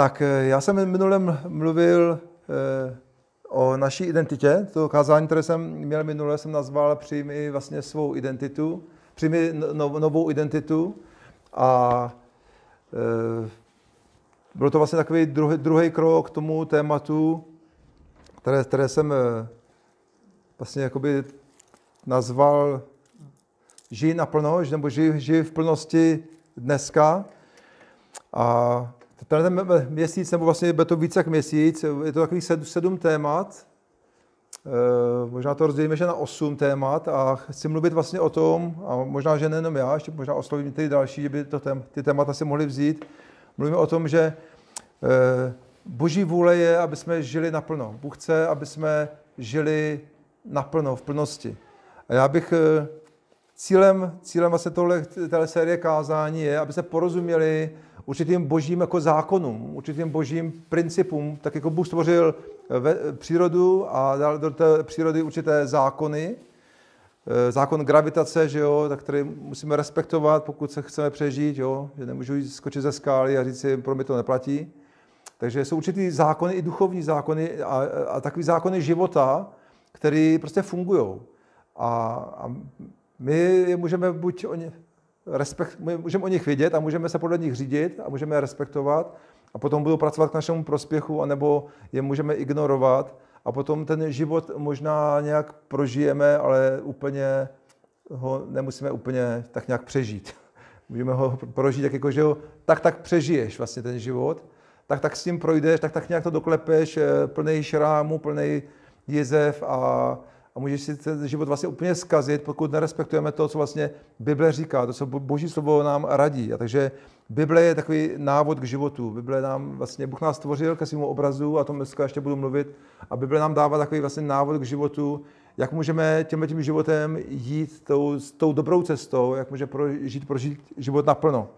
Tak eh, já jsem minule mluvil eh, o naší identitě. To kázání, které jsem měl minule, jsem nazval Přijmi vlastně svou identitu, přijmi no, novou identitu. A e, bylo to vlastně takový druhý, druhý krok k tomu tématu, které, které jsem vlastně jakoby nazval žij naplno, nebo žij, žij v plnosti dneska. A ten měsíc, nebo vlastně bude to více jak měsíc, je to takových sedm, sedm témat, e, možná to rozdělíme, že na osm témat a chci mluvit vlastně o tom, a možná, že nejenom já, ještě možná oslovím ty další, že by to tém, ty témata si mohli vzít. Mluvíme o tom, že e, boží vůle je, aby jsme žili naplno. Bůh chce, aby jsme žili naplno, v plnosti. A já bych e, cílem, cílem vlastně tohle, téhle série kázání je, aby se porozuměli určitým božím jako zákonům, určitým božím principům, tak jako Bůh stvořil ve, přírodu a dal do té přírody určité zákony, e, zákon gravitace, že jo, tak který musíme respektovat, pokud se chceme přežít, jo, že nemůžu jít skočit ze skály a říct si, pro mě to neplatí. Takže jsou určitý zákony, i duchovní zákony a, a takový zákony života, které prostě fungují. A, a my je můžeme buď o ně, respekt, my můžeme o nich vědět a můžeme se podle nich řídit a můžeme je respektovat a potom budou pracovat k našemu prospěchu, anebo je můžeme ignorovat a potom ten život možná nějak prožijeme, ale úplně ho nemusíme úplně tak nějak přežít. Můžeme ho prožít tak jako, že ho tak tak přežiješ vlastně ten život, tak tak s tím projdeš, tak tak nějak to doklepeš, eh, plný šrámu, plný jezev a můžeš si ten život vlastně úplně zkazit, pokud nerespektujeme to, co vlastně Bible říká, to, co Boží slovo nám radí. A takže Bible je takový návod k životu. Bible nám vlastně, Bůh nás stvořil ke svému obrazu, a o tom dneska ještě budu mluvit, a Bible nám dává takový vlastně návod k životu, jak můžeme tímhle tím životem jít tou, tou dobrou cestou, jak můžeme prožít, prožít život naplno.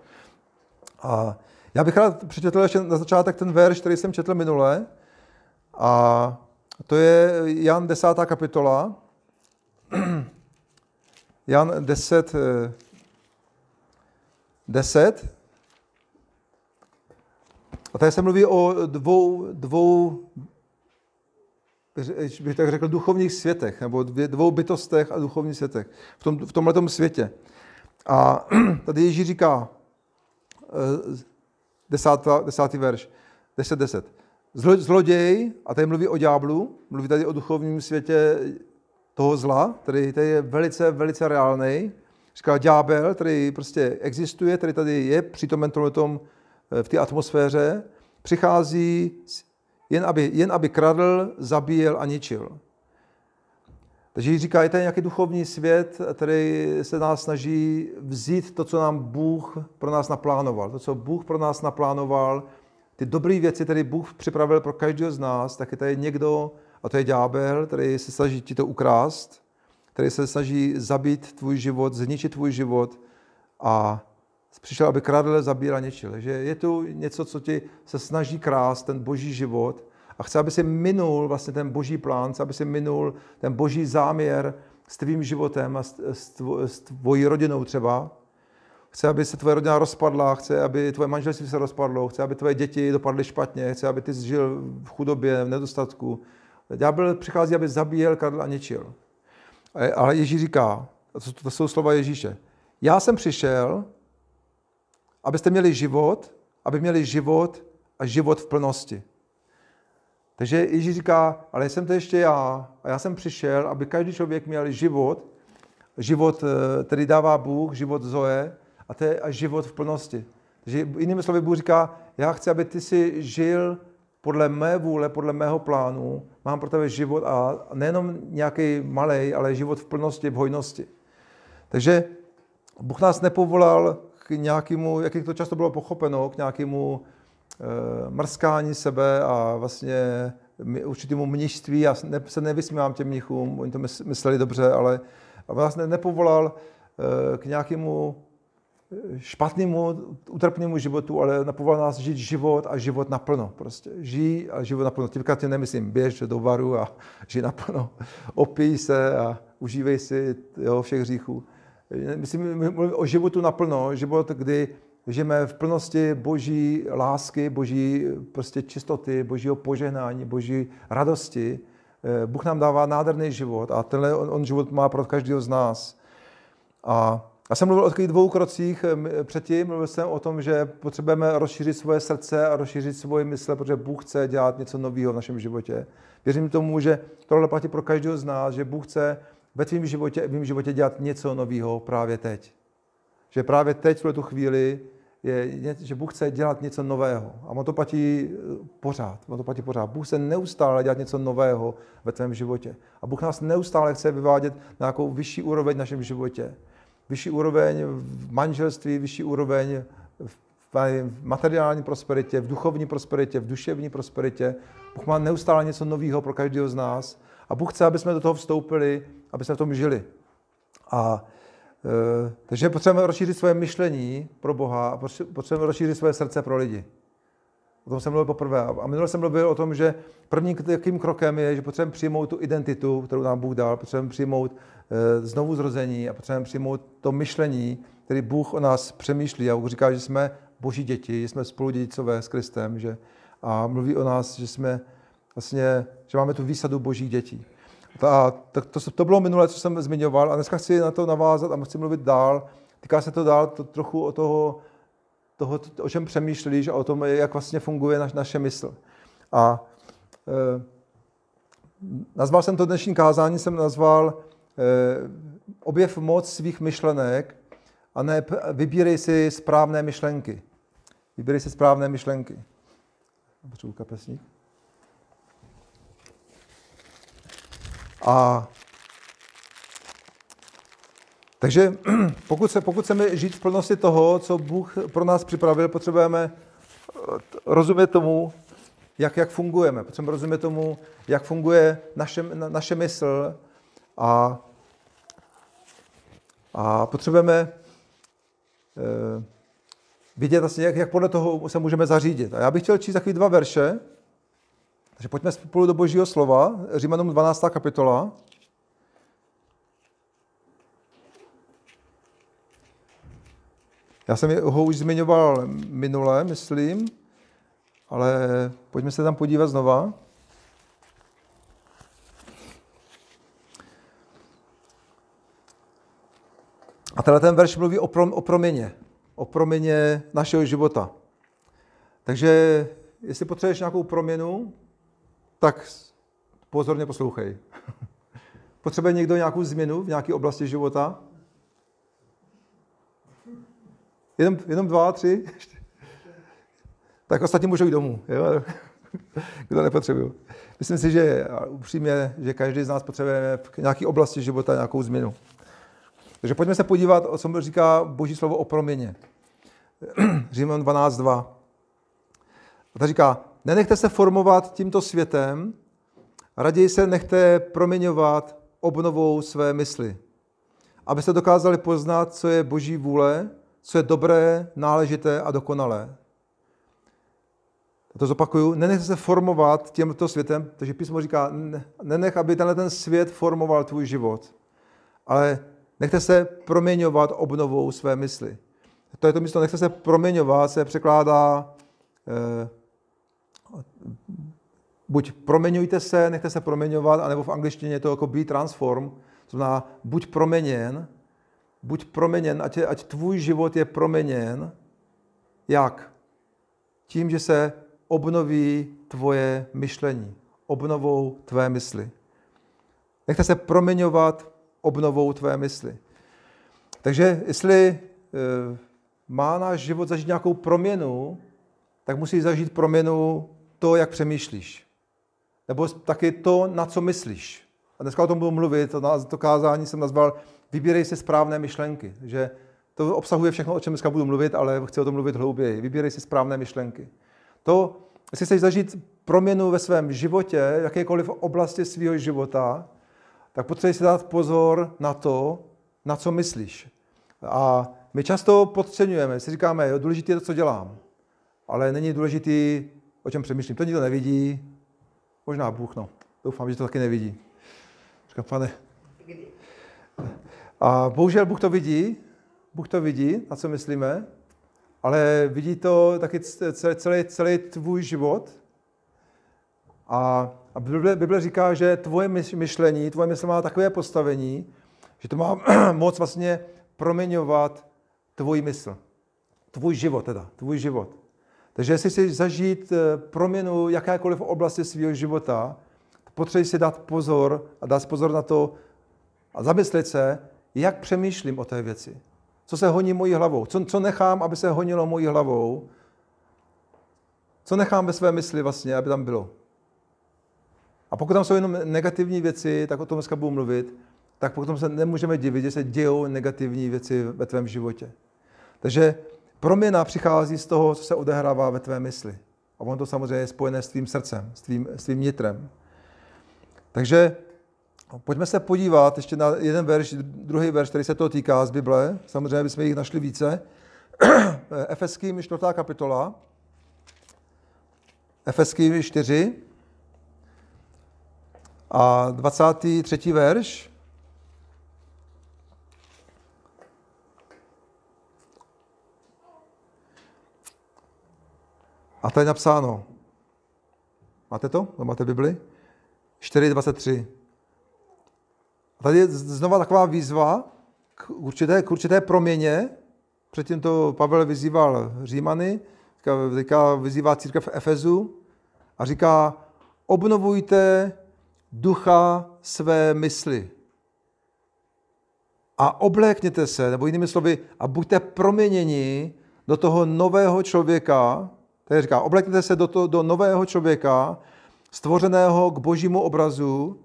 A já bych rád přečetl ještě na začátek ten verš, který jsem četl minule. A to je Jan 10. kapitola. Jan 10, 10. Eh, A tady se mluví o dvou, dvou bych tak řekl, duchovních světech, nebo dvou bytostech a duchovních světech v, tom, v tomhle světě. A tady Ježíš říká, eh, desátý verš, 10, 10. Zloděj, a tady mluví o ďáblu, mluví tady o duchovním světě toho zla, který tady je velice, velice reálný. Říká ďábel, který prostě existuje, který tady je přítomen tom, v té atmosféře, přichází jen aby, jen aby kradl, zabíjel a ničil. Takže říká, je tady nějaký duchovní svět, který se nás snaží vzít to, co nám Bůh pro nás naplánoval. To, co Bůh pro nás naplánoval, ty dobré věci, které Bůh připravil pro každého z nás, tak je tady někdo, a to je ďábel, který se snaží ti to ukrást, který se snaží zabít tvůj život, zničit tvůj život a přišel, aby kradl, zabíral, ničil. Takže je tu něco, co ti se snaží krást, ten boží život a chce, aby si minul vlastně ten boží plán, chce, aby si minul ten boží záměr s tvým životem a s tvojí rodinou třeba, Chce, aby se tvoje rodina rozpadla, chce, aby tvoje manželství se rozpadlo, chce, aby tvoje děti dopadly špatně, chce, aby ty žil v chudobě, v nedostatku. Ďábel přichází, aby zabíjel, kradl a ničil. Ale Ježíš říká, to jsou slova Ježíše, já jsem přišel, abyste měli život, aby měli život a život v plnosti. Takže Ježíš říká, ale jsem to ještě já a já jsem přišel, aby každý člověk měl život, život, eh, který dává Bůh, život Zoe, a to je život v plnosti. Takže jinými slovy Bůh říká, já chci, aby ty si žil podle mé vůle, podle mého plánu, mám pro tebe život a nejenom nějaký malý, ale život v plnosti, v hojnosti. Takže Bůh nás nepovolal k nějakému, jak to často bylo pochopeno, k nějakému e, mrskání sebe a vlastně určitému mnižství. Já se nevysmívám těm mnichům, oni to mysleli dobře, ale vás nepovolal e, k nějakému špatnému, utrpnému životu, ale napoval nás žít život a život naplno. Prostě žij a život naplno. Teďka tě nemyslím, běž do baru a žij naplno. Opij se a užívej si jo, všech hříchů. Myslím, mluvím o životu naplno, život, kdy žijeme v plnosti boží lásky, boží prostě čistoty, božího požehnání, boží radosti. Eh, Bůh nám dává nádherný život a tenhle on, on život má pro každého z nás. A já jsem mluvil o takových dvou krocích eh, předtím. Mluvil jsem o tom, že potřebujeme rozšířit svoje srdce a rozšířit svoje mysle, protože Bůh chce dělat něco nového v našem životě. Věřím tomu, že tohle platí pro každého z nás, že Bůh chce ve tvém životě, v mém životě dělat něco nového právě teď. Že právě teď, v tu chvíli, je, že Bůh chce dělat něco nového. A on to platí eh, pořád. On to platí pořád. Bůh se neustále dělat něco nového ve tvém životě. A Bůh nás neustále chce vyvádět na nějakou vyšší úroveň v našem životě. Vyšší úroveň v manželství, vyšší úroveň v materiální prosperitě, v duchovní prosperitě, v duševní prosperitě. Bůh má neustále něco nového pro každého z nás. A Bůh chce, aby jsme do toho vstoupili, aby jsme v tom žili. A e, takže potřebujeme rozšířit svoje myšlení pro Boha a potřebujeme rozšířit svoje srdce pro lidi. O tom jsem mluvil poprvé. A minule jsem mluvil o tom, že prvním takým krokem je, že potřebujeme přijmout tu identitu, kterou nám Bůh dal, potřebujeme přijmout e, znovu zrození a potřebujeme přijmout to myšlení, který Bůh o nás přemýšlí. A Bůh říká, že jsme boží děti, že jsme spoludědicové s Kristem, že, a mluví o nás, že jsme vlastně, že máme tu výsadu božích dětí. A tak to, to bylo minulé, co jsem zmiňoval, a dneska chci na to navázat a chci mluvit dál. Týká se to dál to, trochu o toho, toho, o čem přemýšlíš a o tom, jak vlastně funguje naš, naše mysl. A e, nazval jsem to dnešní kázání, jsem nazval e, objev moc svých myšlenek a ne vybírej si správné myšlenky. Vybírej si správné myšlenky. Potřebuji kapesník. A takže pokud, se, pokud chceme žít v plnosti toho, co Bůh pro nás připravil, potřebujeme eh, rozumět tomu, jak, jak fungujeme. Potřebujeme rozumět tomu, jak funguje naše, naše mysl a, a potřebujeme eh, vidět vlastně, jak, jak podle toho se můžeme zařídit. A já bych chtěl číst takový dva verše, takže pojďme spolu do Božího slova, Římanům 12. kapitola. Já jsem ho už zmiňoval minule, myslím, ale pojďme se tam podívat znova. A tenhle ten verš mluví o, prom, o proměně, o proměně našeho života. Takže jestli potřebuješ nějakou proměnu, tak pozorně poslouchej. Potřebuje někdo nějakou změnu v nějaké oblasti života? Jenom, jenom dva, tři? tak ostatní můžou jít domů. Jo? Kdo nepotřebuje. Myslím si, že upřímně, že každý z nás potřebuje v nějaké oblasti života nějakou změnu. Takže pojďme se podívat, o co říká Boží slovo o proměně. Říman 12.2. A ta říká, Nenechte se formovat tímto světem, raději se nechte proměňovat obnovou své mysli, abyste dokázali poznat, co je boží vůle, co je dobré, náležité a dokonalé. A to zopakuju, nenechte se formovat tímto světem, takže písmo říká, nenech, aby tenhle ten svět formoval tvůj život, ale nechte se proměňovat obnovou své mysli. To je to místo, nechte se proměňovat, se překládá eh, buď proměňujte se, nechte se proměňovat, anebo v angličtině je to jako be transform, to znamená buď proměněn, buď proměněn, ať, ať tvůj život je proměněn. Jak? Tím, že se obnoví tvoje myšlení, obnovou tvé mysli. Nechte se proměňovat obnovou tvé mysli. Takže jestli e, má náš život zažít nějakou proměnu, tak musí zažít proměnu to, jak přemýšlíš. Nebo taky to, na co myslíš. A dneska o tom budu mluvit, to, to kázání jsem nazval Vybírej si správné myšlenky. Že to obsahuje všechno, o čem dneska budu mluvit, ale chci o tom mluvit hlouběji. Vybírej si správné myšlenky. To, jestli chceš zažít proměnu ve svém životě, jakékoliv oblasti svého života, tak potřebuješ si dát pozor na to, na co myslíš. A my často podceňujeme, si říkáme, jo, důležité je to, co dělám, ale není důležitý, o čem přemýšlím. To nikdo nevidí, možná Bůh, no. Doufám, že to taky nevidí. Říkám, pane. A bohužel Bůh to vidí, Bůh to vidí, na co myslíme, ale vidí to taky celý, celý, celý tvůj život. A, a Bible, Bible říká, že tvoje myšlení, tvoje mysl má takové postavení, že to má moc vlastně proměňovat tvůj mysl. Tvůj život teda, tvůj život. Takže jestli chceš zažít eh, proměnu jakékoliv oblasti svého života, potřebuješ si dát pozor a dát pozor na to a zamyslet se, jak přemýšlím o té věci. Co se honí mojí hlavou? Co, co nechám, aby se honilo mojí hlavou? Co nechám ve své mysli vlastně, aby tam bylo? A pokud tam jsou jenom negativní věci, tak o tom dneska budu mluvit, tak potom se nemůžeme divit, že se dějou negativní věci ve tvém životě. Takže proměna přichází z toho, co se odehrává ve tvé mysli. A on to samozřejmě je spojené s tvým srdcem, s tvým, s tvým nitrem. Takže pojďme se podívat ještě na jeden verš, druhý verš, který se toho týká z Bible. Samozřejmě bychom jich našli více. Efeským 4. kapitola. Efeským 4. A 23. verš. A tady je napsáno. Máte to? No, máte Bibli? 4.23. Tady je znova taková výzva k určité, k určité proměně. Předtím to Pavel vyzýval Římany, teďka vyzývá církev Efezu a říká, obnovujte ducha své mysli. A oblékněte se, nebo jinými slovy, a buďte proměněni do toho nového člověka, Tady říká, oblekněte se do, to, do nového člověka, stvořeného k božímu obrazu,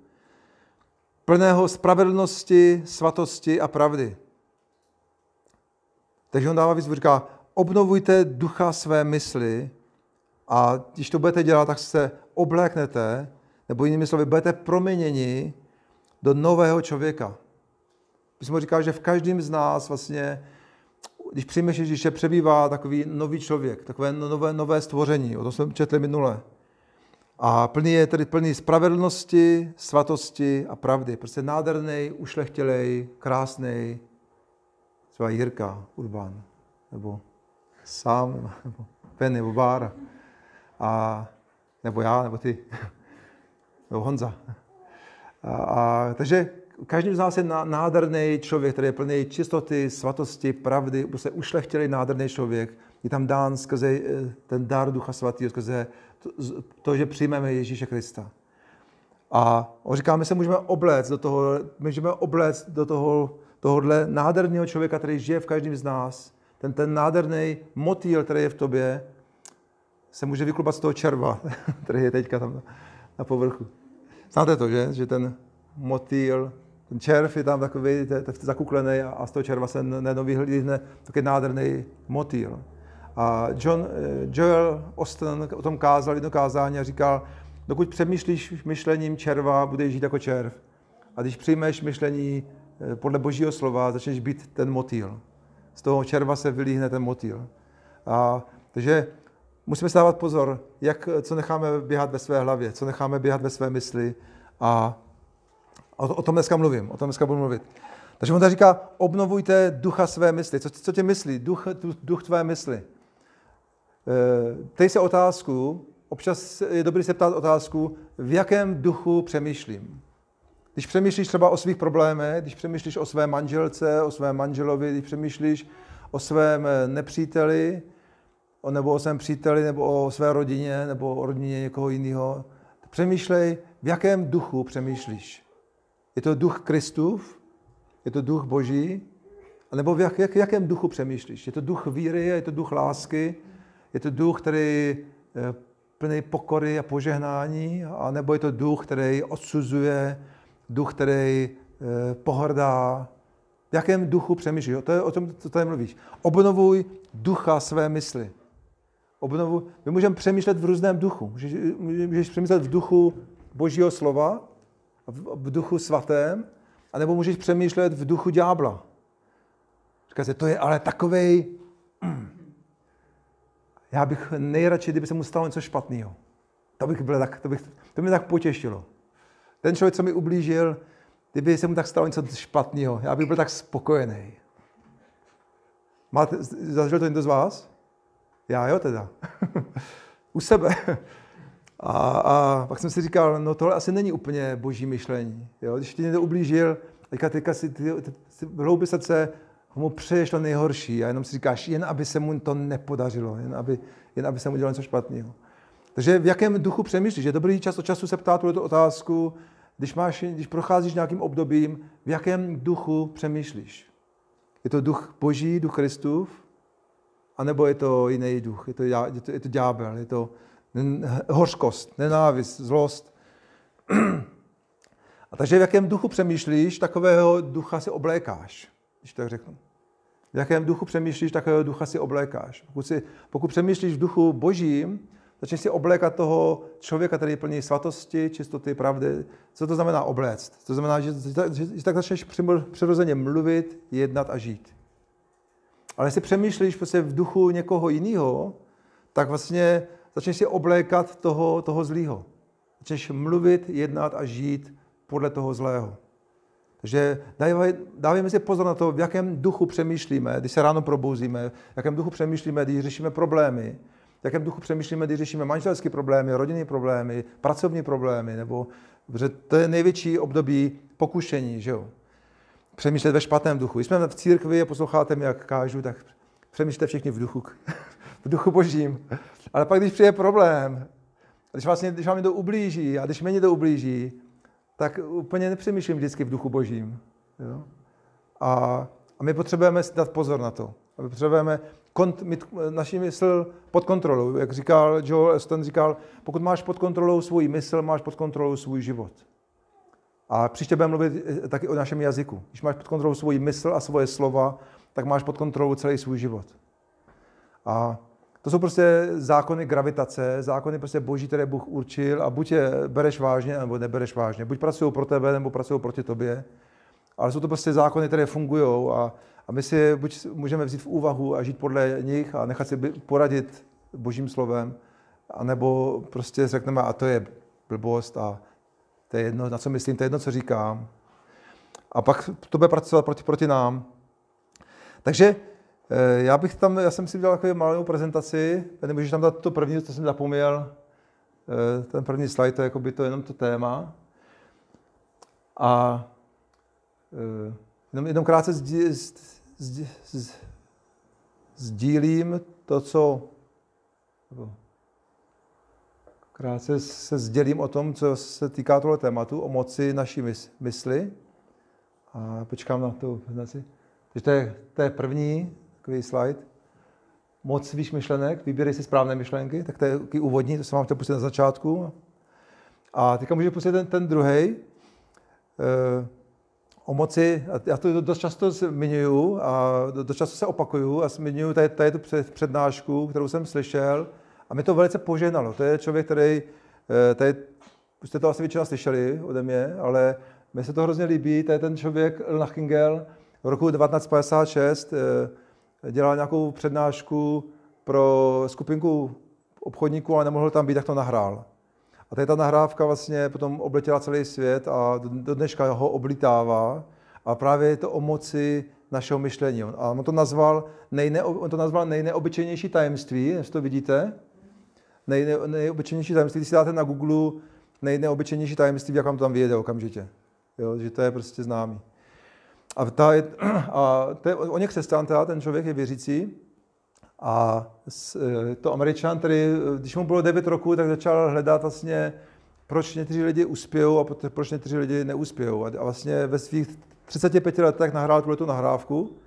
plného spravedlnosti, svatosti a pravdy. Takže on dává výzvu, říká, obnovujte ducha své mysli a když to budete dělat, tak se obléknete, nebo jinými slovy, budete proměněni do nového člověka. Písmo říká, že v každém z nás vlastně když přijmeš Ježíše, přebývá takový nový člověk, takové nové, nové stvoření. O tom jsme četli minule. A plný je tedy plný spravedlnosti, svatosti a pravdy. Prostě nádherný, ušlechtilej, krásný, třeba Jirka Urban, nebo sám, nebo Pen, nebo Bára. A, nebo já, nebo ty, nebo Honza. A, a, takže každý z nás je nádherný člověk, který je plný čistoty, svatosti, pravdy, prostě ušlechtilý nádherný člověk. Je tam dán skrze eh, ten dar Ducha Svatého, skrze to, že přijmeme Ježíše Krista. A on říká, my se můžeme obléct do toho, můžeme obléct do toho, tohohle nádherného člověka, který žije v každém z nás. Ten, ten nádherný motýl, který je v tobě, se může vyklubat z toho červa, který je teďka tam na, povrchu. Znáte to, že? Že ten motýl ten červ je tam takový zakuklený a z toho červa se nenový vyhlídne takový nádherný motýl. A John, eh, Joel Austin o tom kázal jedno kázání a říkal, dokud přemýšlíš myšlením červa, budeš žít jako červ. A když přijmeš myšlení eh, podle božího slova, začneš být ten motýl. Z toho červa se vylíhne ten motýl. A, takže musíme si dávat pozor, jak, co necháme běhat ve své hlavě, co necháme běhat ve své mysli a O, o tom dneska mluvím, o tom dneska budu mluvit. Takže on tady říká, obnovujte ducha své mysli. Co, co tě myslí? Duch, duch tvé mysli. E, Tej se otázku, občas je dobrý se ptát otázku, v jakém duchu přemýšlím. Když přemýšlíš třeba o svých problémech, když přemýšlíš o své manželce, o svém manželovi, když přemýšlíš o svém nepříteli, nebo o svém příteli, nebo o své rodině, nebo o rodině někoho jiného, přemýšlej, v jakém duchu přemýšlíš. Je to duch Kristův? Je to duch Boží? A nebo v jak, jak, jakém duchu přemýšlíš? Je to duch víry, je to duch lásky? Je to duch, který je plný pokory a požehnání? A nebo je to duch, který odsuzuje, duch, který eh, pohrdá? V jakém duchu přemýšlíš? To je o tom, co tady mluvíš. Obnovuj ducha své mysli. Obnovuj. My můžeme přemýšlet v různém duchu. Můžeš, můžeš přemýšlet v duchu Božího slova, v duchu svatém, anebo můžeš přemýšlet v duchu ďábla. Říkáte, to je ale takovej... Já bych nejradši, kdyby se mu stalo něco špatného. To, bych byl tak, to, bych, to mě tak potěšilo. Ten člověk, co mi ublížil, kdyby se mu tak stalo něco špatného, já bych byl tak spokojený. Máte, zažil to někdo z vás? Já jo teda. U sebe. A, a pak jsem si říkal, no tohle asi není úplně boží myšlení. Jo? Když ti někdo ublížil, teďka, teďka si ty, ty, ty hloubi srdce mu přeješ to nejhorší a jenom si říkáš, jen aby se mu to nepodařilo, jen aby, jen aby se mu dělalo něco špatného. Takže v jakém duchu přemýšlíš? Je dobrý čas od času se ptát tuto otázku, když, máš, když procházíš nějakým obdobím, v jakém duchu přemýšlíš? Je to duch boží, duch Kristův? A nebo je to jiný duch? Je to, je to, je to ďábel, je to hořkost, nenávist, zlost. A takže v jakém duchu přemýšlíš, takového ducha si oblékáš, když tak řeknu. V jakém duchu přemýšlíš, takového ducha si oblékáš. Pokud, si, pokud přemýšlíš v duchu božím, začneš si oblékat toho člověka, který je plný svatosti, čistoty, pravdy. Co to znamená obléct? To znamená, že, že, že tak začneš přirozeně mluvit, jednat a žít. Ale jestli přemýšlíš prostě v duchu někoho jiného, tak vlastně začneš si oblékat toho, toho zlýho. Začneš mluvit, jednat a žít podle toho zlého. Takže dávajme si pozor na to, v jakém duchu přemýšlíme, když se ráno probouzíme, v jakém duchu přemýšlíme, když řešíme problémy, v jakém duchu přemýšlíme, když řešíme manželské problémy, rodinné problémy, pracovní problémy, nebo protože to je největší období pokušení, že jo? Přemýšlet ve špatném duchu. Když jsme v církvi a posloucháte mě, jak kážu, tak přemýšlíte všichni v duchu, v duchu božím. Ale pak, když přijde problém, když, vlastně, když vám někdo ublíží a když mě někdo ublíží, tak úplně nepřemýšlím vždycky v duchu božím. Jo? A, a my potřebujeme si dát pozor na to. A my potřebujeme kont, mít naši mysl pod kontrolou. Jak říkal Joel Aston, říkal, pokud máš pod kontrolou svůj mysl, máš pod kontrolou svůj život. A příště budeme mluvit eh, taky o našem jazyku. Když máš pod kontrolou svůj mysl a svoje slova, tak máš pod kontrolou celý svůj život. A to jsou prostě zákony gravitace, zákony prostě boží, které Bůh určil a buď je bereš vážně, nebo nebereš vážně. Buď pracují pro tebe, nebo pracují proti tobě. Ale jsou to prostě zákony, které fungují a, a my si buď můžeme vzít v úvahu a žít podle nich a nechat si poradit božím slovem, anebo prostě řekneme, a to je blbost a to je jedno, na co myslím, to je jedno, co říkám. A pak to bude pracovat proti, proti nám. Takže já bych tam, já jsem si udělal takovou malou prezentaci, nemůžeš tam dát to první, co jsem zapomněl, eh, ten první slide, to je jako by to jenom to téma. A eh, jenom, jenom krátce sdí, sdílím to, co krátce se sdělím o tom, co se týká tohle tématu, o moci naší mysli. A počkám na tu prezentaci. Takže to je, to je první, takový slide. Moc svých myšlenek, vybírej si správné myšlenky, tak to je úvodní, to jsem vám chtěl pustit na začátku. A teďka můžu pustit ten, ten druhý. E, o moci, já to dost často zmiňuju a dost často se opakuju a zmiňuju tady, tady tu přednášku, kterou jsem slyšel a mi to velice požehnalo. To je člověk, který, eh, tady, jste to asi většina slyšeli ode mě, ale mi se to hrozně líbí, to je ten člověk Lachingel, v roku 1956 dělal nějakou přednášku pro skupinku obchodníků, ale nemohl tam být, tak to nahrál. A tady ta nahrávka vlastně potom obletěla celý svět a do dneška ho oblítává. A právě je to o moci našeho myšlení. A on to nazval, nejne, on to nazval nejneobyčejnější tajemství, jestli to vidíte. Nejne, nejobyčejnější tajemství, když si dáte na Google nejneobyčejnější tajemství, jak vám to tam vyjede okamžitě. Jo, že to je prostě známý. A, ta je, a to je, on je křesťan, teda, ten člověk je věřící. A e, to američan, který, když mu bylo 9 roku, tak začal hledat vlastně, proč někteří lidi uspějou a proč někteří lidi neuspějou. A vlastně ve svých 35 letech nahrál tuhle tu nahrávku.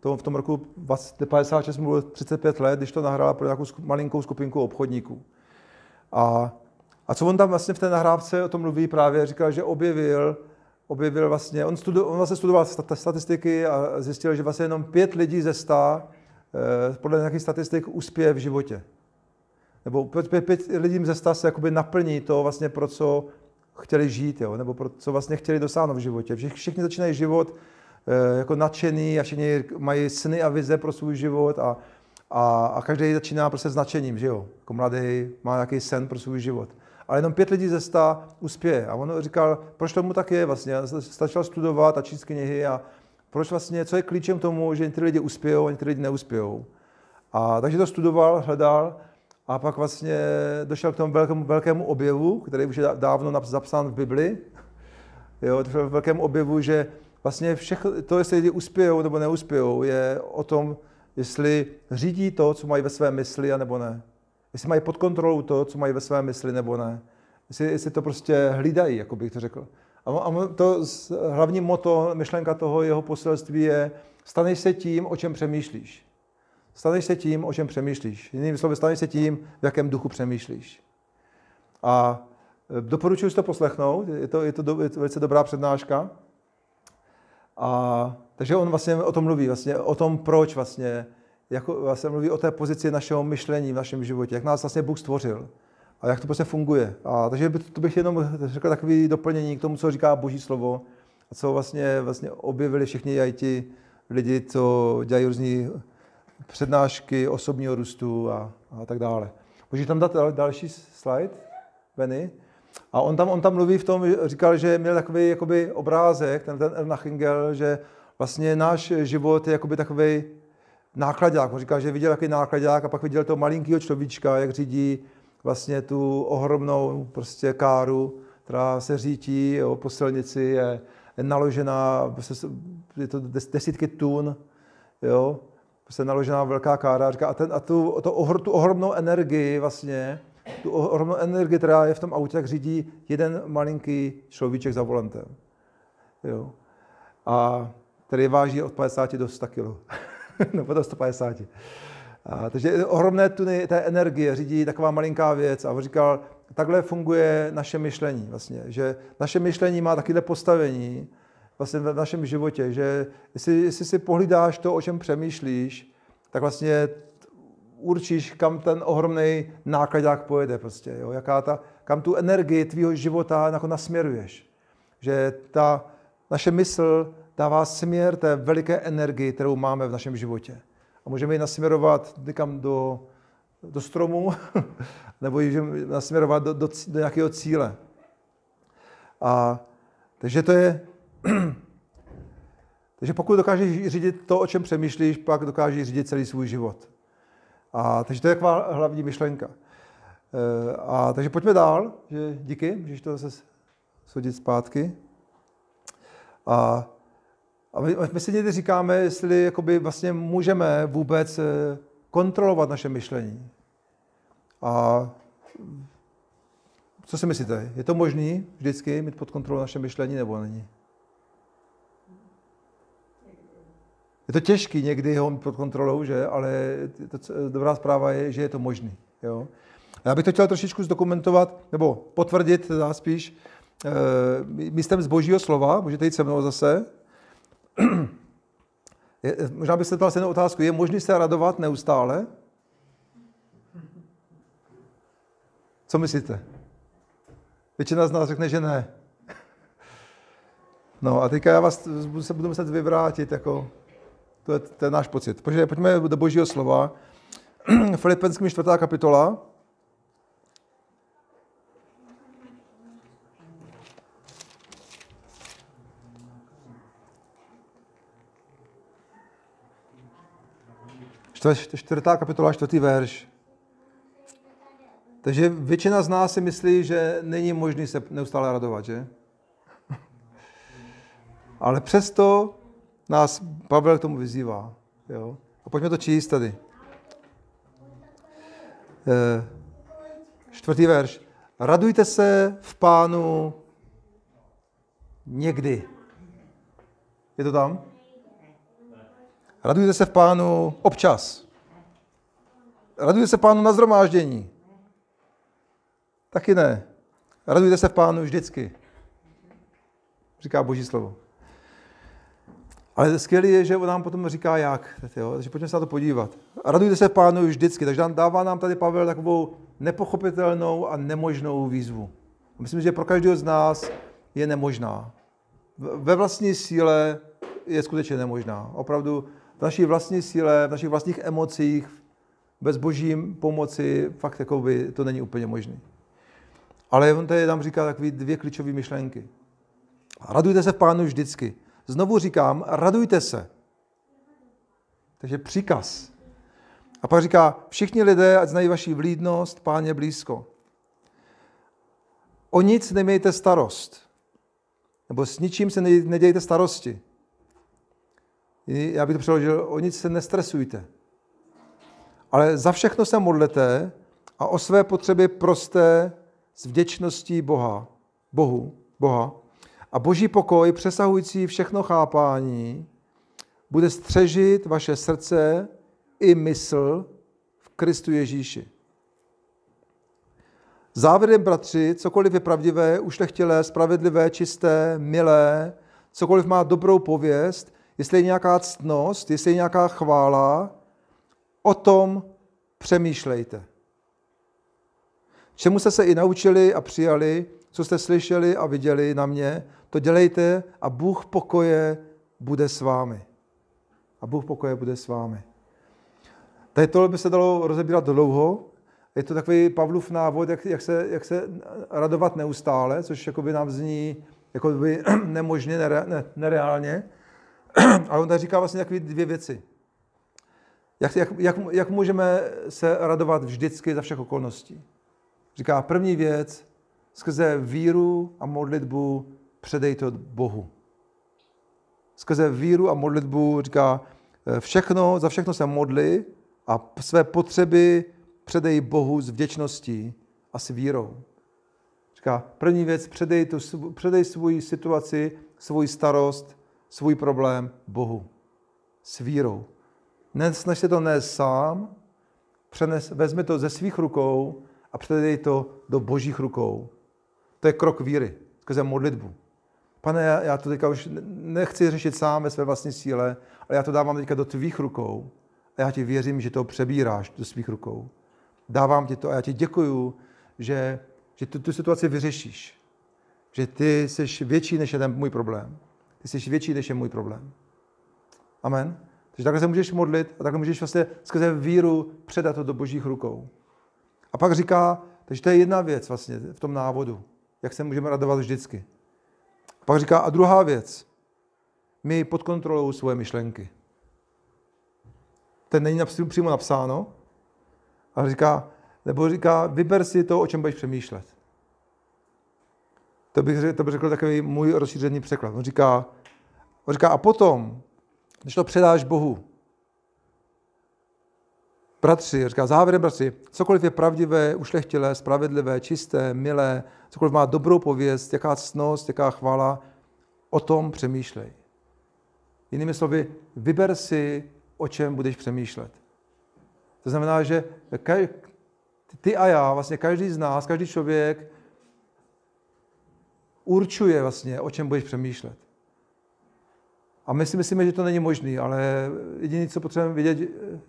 To v tom roku 56 mu bylo 35 let, když to nahrál pro nějakou malinkou skupinku obchodníků. A, a co on tam vlastně v té nahrávce o tom mluví právě, říkal, že objevil, objevil vlastně, on, studu, on vlastně studoval statistiky a zjistil, že vlastně jenom pět lidí ze sta eh, podle nějakých statistik uspěje v životě. Nebo pět, pět, lidí ze sta se jakoby naplní to vlastně pro co chtěli žít, jo? nebo pro co vlastně chtěli dosáhnout v životě. Všichni začínají život eh, jako nadšený a všichni mají sny a vize pro svůj život a, a, a každý začíná prostě značením, že jo? Jako mladý má nějaký sen pro svůj život ale jenom pět lidí ze sta uspěje. A on říkal, proč tomu tak je vlastně. Stačil studovat a číst knihy a proč vlastně, co je klíčem tomu, že někteří lidi uspějou a někteří lidi neuspějou. A takže to studoval, hledal a pak vlastně došel k tomu velkému, velkému objevu, který už je dávno zapsán v Bibli. Jo, k velkému objevu, že vlastně všechno, to, jestli lidi uspějou nebo neuspějou, je o tom, jestli řídí to, co mají ve své mysli, nebo ne. Jestli mají pod kontrolou to, co mají ve své mysli, nebo ne. Jestli, jestli to prostě hlídají, jako bych to řekl. A, a to hlavní moto, myšlenka toho jeho poselství je, staneš se tím, o čem přemýšlíš. Staneš se tím, o čem přemýšlíš. Jinými slovy, staneš se tím, v jakém duchu přemýšlíš. A e, doporučuji si to poslechnout, je to, je to, do, je to velice dobrá přednáška. A, takže on vlastně o tom mluví, vlastně o tom, proč vlastně, jako vlastně mluví o té pozici našeho myšlení v našem životě, jak nás vlastně Bůh stvořil a jak to prostě funguje. A, takže to bych jenom řekl takový doplnění k tomu, co říká Boží slovo a co vlastně, vlastně objevili všichni i ti lidi, co dělají různý přednášky osobního růstu a, a tak dále. Můžeš tam dát další slide, Benny? A on tam, on tam mluví v tom, říkal, že měl takový jakoby obrázek, ten, ten Ernach Ingel, že vlastně náš život je jakoby takový nákladák. On říkal, že viděl takový nákladák a pak viděl toho malinkého človíčka, jak řídí vlastně tu ohromnou prostě káru, která se řítí jo, po silnici, je, je naložená, je to desítky tun, jo, prostě naložená velká kára. Říká, a, ten, a tu, to, ohr, tu ohromnou energii vlastně, tu ohromnou energii, která je v tom autě, tak řídí jeden malinký človíček za volantem. Jo. A který váží od 50 do 100 kg. Nebo do 150. A, takže ohromné tuny té energie řídí taková malinká věc. A on říkal, takhle funguje naše myšlení vlastně, že naše myšlení má takové postavení vlastně v našem životě, že jestli, jestli si pohlídáš to, o čem přemýšlíš, tak vlastně určíš, kam ten ohromný nákladák pojede prostě, jo? Jaká ta, kam tu energii tvýho života jako nasměruješ. Že ta naše mysl dává směr té veliké energii, kterou máme v našem životě. A můžeme ji nasměrovat někam do, do stromu, nebo ji nasměrovat do, do, do nějakého cíle. A, takže to je, takže pokud dokážeš řídit to, o čem přemýšlíš, pak dokážeš řídit celý svůj život. A, takže to je taková hlavní myšlenka. E, a, takže pojďme dál. Že, díky, můžeš to zase sodit zpátky. A, a my, my si někdy říkáme, jestli jakoby vlastně můžeme vůbec e, kontrolovat naše myšlení. A co si myslíte? Je to možné vždycky mít pod kontrolou naše myšlení nebo není? Je to těžký někdy ho mít pod kontrolou, že? ale to, dobrá zpráva je, že je to možný. Jo? Já bych to chtěl trošičku zdokumentovat, nebo potvrdit teda spíš e, místem z božího slova. Můžete jít se mnou zase. Je, možná byste se jednu otázku. Je možné se radovat neustále? Co myslíte? Většina z nás řekne, že ne. No a teďka já vás se budu muset vyvrátit, jako to je, to je náš pocit. Pojďme, pojďme do božího slova. Filipenským čtvrtá kapitola. Čtvrtá kapitola, čtvrtý verš. Takže většina z nás si myslí, že není možné se neustále radovat, že? Ale přesto nás Pavel k tomu vyzývá. Jo? A pojďme to číst tady. E, čtvrtý verš. Radujte se v pánu někdy. Je to tam? Radujte se v pánu občas. Radujte se v pánu na zhromáždění. Taky ne. Radujte se v pánu vždycky. Říká Boží slovo. Ale skvělé je, že on nám potom říká jak. Takže pojďme se na to podívat. Radujte se pánu vždycky. Takže dává nám tady Pavel takovou nepochopitelnou a nemožnou výzvu. Myslím, že pro každého z nás je nemožná. Ve vlastní síle je skutečně nemožná. Opravdu v naší vlastní síle, v našich vlastních emocích, bez božím pomoci, fakt jako by to není úplně možné. Ale on tady nám říká takové dvě klíčové myšlenky. Radujte se v pánu vždycky. Znovu říkám, radujte se. Takže příkaz. A pak říká, všichni lidé, ať znají vaši vlídnost, páně blízko. O nic nemějte starost. Nebo s ničím se nedějte starosti. Já bych to přeložil, o nic se nestresujte. Ale za všechno se modlete a o své potřeby prosté s vděčností Boha, Bohu, Boha. A boží pokoj, přesahující všechno chápání, bude střežit vaše srdce i mysl v Kristu Ježíši. Závěrem, bratři, cokoliv je pravdivé, ušlechtilé, spravedlivé, čisté, milé, cokoliv má dobrou pověst, jestli je nějaká ctnost, jestli je nějaká chvála, o tom přemýšlejte. Čemu jste se i naučili a přijali, co jste slyšeli a viděli na mě, to dělejte a Bůh pokoje bude s vámi. A Bůh pokoje bude s vámi. Tady tohle by se dalo rozebírat dlouho. Je to takový Pavlův návod, jak, jak, se, jak se radovat neustále, což nám zní jakoby nemožně, nere, ne, nereálně. Ale on tady říká vlastně takové dvě věci. Jak, jak, jak, jak můžeme se radovat vždycky za všech okolností? Říká, první věc, skrze víru a modlitbu předej to Bohu. Skrze víru a modlitbu říká, všechno, za všechno se modli a své potřeby předej Bohu s vděčností a s vírou. Říká, první věc, předej, tu, předej svou situaci, svůj starost, svůj problém Bohu. S vírou. Nesnaž se to nést sám, přenes, vezmi to ze svých rukou a předej to do božích rukou. To je krok víry, skrze modlitbu. Pane, já, já to teďka už nechci řešit sám ve své vlastní síle, ale já to dávám teďka do tvých rukou a já ti věřím, že to přebíráš do svých rukou. Dávám ti to a já ti děkuju, že, že tu, tu situaci vyřešíš. Že ty jsi větší, než je ten můj problém. Ty jsi větší, než je můj problém. Amen. Takže takhle se můžeš modlit a takhle můžeš vlastně skrze víru předat to do božích rukou. A pak říká, takže to je jedna věc vlastně v tom návodu, jak se můžeme radovat vždycky. Pak říká, a druhá věc, my pod kontrolou svoje myšlenky. To není přímo napsáno, ale říká, nebo říká, vyber si to, o čem budeš přemýšlet. To bych, to bych řekl takový můj rozšířený překlad. On říká, on říká, a potom, když to předáš Bohu, bratři, říká závěrem bratři, cokoliv je pravdivé, ušlechtilé, spravedlivé, čisté, milé, cokoliv má dobrou pověst, jaká ctnost, jaká chvála, o tom přemýšlej. Jinými slovy, vyber si, o čem budeš přemýšlet. To znamená, že ty a já, vlastně každý z nás, každý člověk určuje vlastně, o čem budeš přemýšlet. A my si myslíme, že to není možné, ale jediné, co potřebujeme vidět,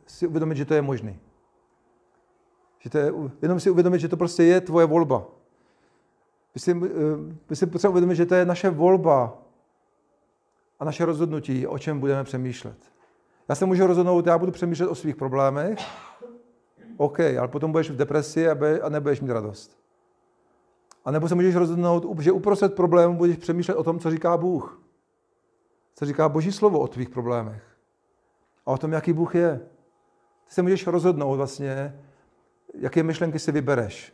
si uvědomit, že to je možné. Že to je, jenom si uvědomit, že to prostě je tvoje volba. My si, my si potřebujeme uvědomit, že to je naše volba a naše rozhodnutí, o čem budeme přemýšlet. Já se můžu rozhodnout, já budu přemýšlet o svých problémech, OK, ale potom budeš v depresi a nebudeš mít radost. A nebo se můžeš rozhodnout, že uprostřed problému budeš přemýšlet o tom, co říká Bůh. Co říká Boží slovo o tvých problémech. A o tom, jaký Bůh je. Ty se můžeš rozhodnout vlastně, jaké myšlenky si vybereš.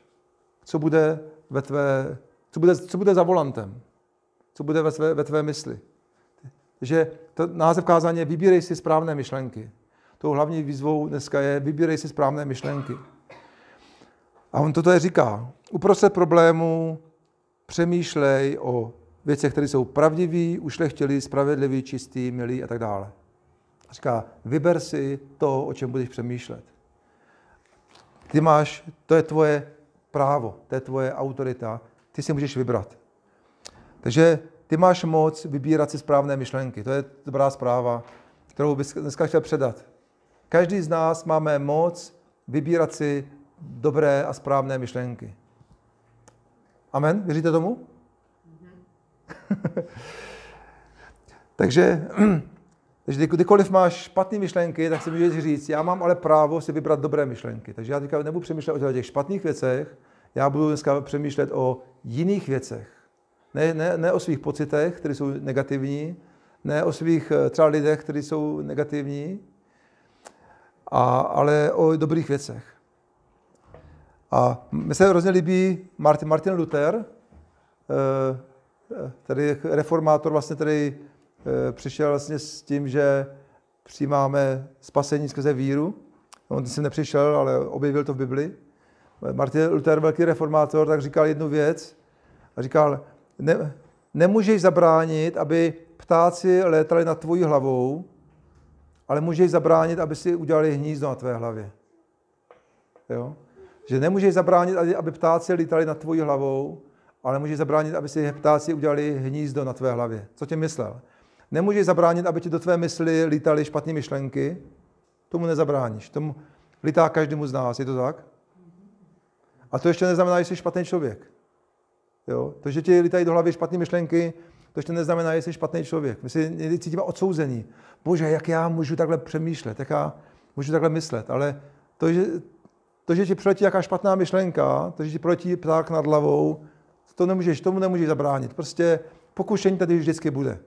Co bude, ve tvé, co bude, co bude za volantem. Co bude ve tvé, ve tvé mysli. že to název kázání je vybírej si správné myšlenky. Tou hlavní výzvou dneska je vybírej si správné myšlenky. A on toto je říká. Uprostřed problému přemýšlej o věcech, které jsou pravdiví, ušlechtilí, spravedliví, čistý, milí a tak dále. A říká, vyber si to, o čem budeš přemýšlet. Ty máš, to je tvoje právo, to je tvoje autorita, ty si můžeš vybrat. Takže ty máš moc vybírat si správné myšlenky. To je dobrá zpráva, kterou bys dneska chtěl předat. Každý z nás máme moc vybírat si dobré a správné myšlenky. Amen? Věříte tomu? takže, takže kdykoliv máš špatné myšlenky, tak si můžeš říct, já mám ale právo si vybrat dobré myšlenky. Takže já teďka nebudu přemýšlet o těch špatných věcech, já budu dneska přemýšlet o jiných věcech. Ne, ne, ne o svých pocitech, které jsou negativní, ne o svých eh, třeba lidech, kteří jsou negativní, a, ale o dobrých věcech. A mi se hrozně líbí Martin, Martin Luther, tedy reformátor, vlastně, který přišel vlastně s tím, že přijímáme spasení skrze víru. On si nepřišel, ale objevil to v Bibli. Martin Luther, velký reformátor, tak říkal jednu věc. A říkal, ne, nemůžeš zabránit, aby ptáci létali nad tvojí hlavou, ale můžeš zabránit, aby si udělali hnízdo na tvé hlavě. Jo? Že nemůžeš zabránit, aby ptáci lítali nad tvojí hlavou, ale můžeš zabránit, aby si ptáci udělali hnízdo na tvé hlavě. Co tě myslel? Nemůžeš zabránit, aby ti do tvé mysli lítaly špatné myšlenky. Tomu nezabráníš. Tomu lítá každému z nás. Je to tak? A to ještě neznamená, že jsi špatný člověk. Jo? To, že ti lítají do hlavy špatné myšlenky, to ještě neznamená, že jsi špatný člověk. My si někdy cítíme odsouzení. Bože, jak já můžu takhle přemýšlet, jak já můžu takhle myslet. Ale to, že, to, že ti přiletí jaká špatná myšlenka, to, že ti přiletí pták nad hlavou, to nemůžeš, tomu nemůžeš zabránit. Prostě pokušení tady vždycky bude.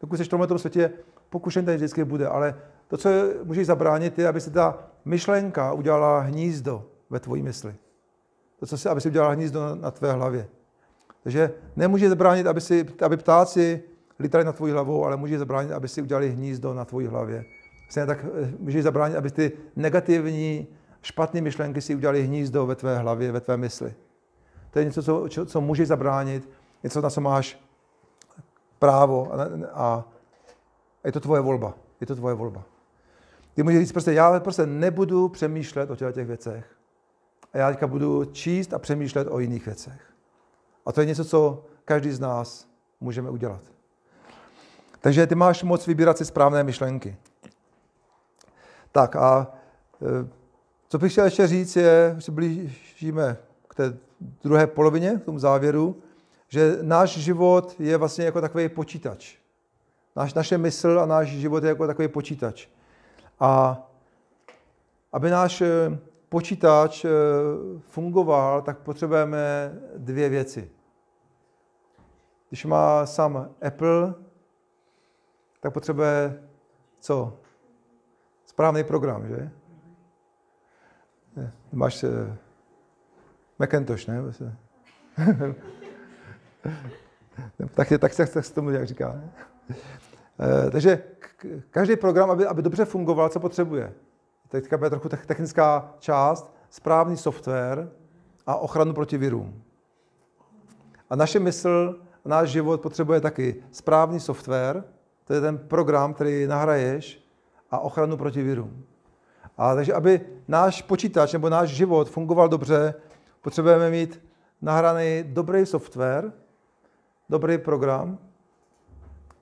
Dokud jsi v tomhle světě, pokušení tady vždycky bude. Ale to, co můžeš zabránit, je, aby se ta myšlenka udělala hnízdo ve tvojí mysli. To, co si, aby si udělala hnízdo na, na tvé hlavě. Takže nemůže zabránit, aby, si, aby ptáci lítali na tvojí hlavou, ale může zabránit, aby si udělali hnízdo na tvojí hlavě. Stejně tak eh, může zabránit, aby ty negativní, špatné myšlenky si udělali hnízdo ve tvé hlavě, ve tvé mysli. To je něco, co, co, co může zabránit, něco, na co máš právo a, a je to tvoje volba. Je to tvoje volba. Ty můžeš říct prostě, já prostě nebudu přemýšlet o těch věcech. A já teďka budu číst a přemýšlet o jiných věcech. A to je něco, co každý z nás můžeme udělat. Takže ty máš moc vybírat si správné myšlenky. Tak a e, co bych chtěl ještě říct je, že blížíme k té druhé polovině, k tomu závěru, že náš život je vlastně jako takový počítač. Naš, naše mysl a náš život je jako takový počítač. A aby náš e, počítač e, fungoval, tak potřebujeme dvě věci. Když má sám Apple, tak potřebuje co? Správný program, že? Máš uh, Macintosh, ne? tak, je, tak, se, tak se tomu jak říká. Ne? Uh, takže každý program, aby, aby dobře fungoval, co potřebuje? Teďka bude trochu technická část, správný software a ochranu proti virům. A naše mysl náš život potřebuje taky správný software, to je ten program, který nahraješ, a ochranu proti virům. A takže, aby náš počítač nebo náš život fungoval dobře, potřebujeme mít nahraný dobrý software, dobrý program,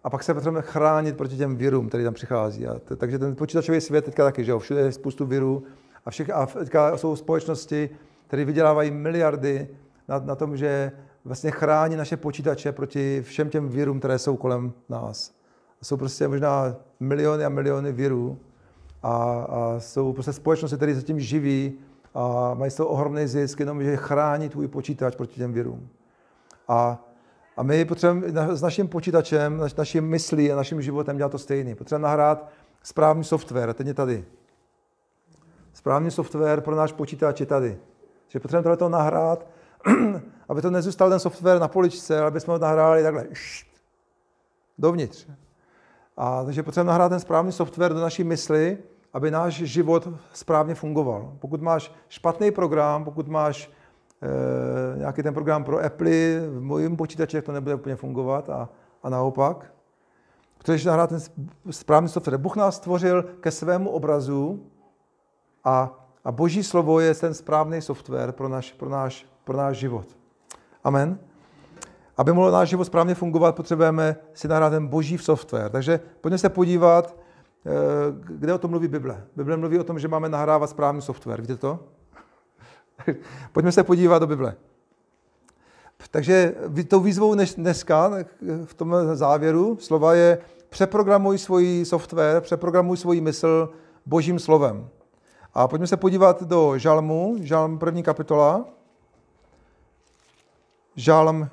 a pak se potřebujeme chránit proti těm virům, který tam přichází. A t- takže ten počítačový svět teďka taky, že jo, všude je spoustu virů a, všech, a teďka jsou společnosti, které vydělávají miliardy na, na tom, že vlastně chrání naše počítače proti všem těm virům, které jsou kolem nás. Jsou prostě možná miliony a miliony virů a, a jsou prostě společnosti, které se tím živí a mají z toho ohromný zisk, jenom že chrání tvůj počítač proti těm virům. A, a my potřebujeme s naším počítačem, naš, naším myslí a naším životem dělat to stejný. Potřebujeme nahrát správný software, ten je tady. Správný software pro náš počítač je tady. Že potřebujeme tohle nahrát aby to nezůstal ten software na poličce, ale aby jsme ho nahráli takhle dovnitř. A takže potřebujeme nahrát ten správný software do naší mysli, aby náš život správně fungoval. Pokud máš špatný program, pokud máš e, nějaký ten program pro Apple, v mojím počítači to nebude úplně fungovat a, a naopak. Potřebuješ nahrát ten správný software. Bůh nás stvořil ke svému obrazu a, a boží slovo je ten správný software pro náš, pro náš pro náš život. Amen. Aby mohl náš život správně fungovat, potřebujeme si nahrát ten boží software. Takže pojďme se podívat, kde o tom mluví Bible. Bible mluví o tom, že máme nahrávat správný software. Víte to? pojďme se podívat do Bible. Takže tou výzvou dneska v tom závěru slova je přeprogramuj svůj software, přeprogramuj svůj mysl božím slovem. A pojďme se podívat do Žalmu, Žalm první kapitola. Žálm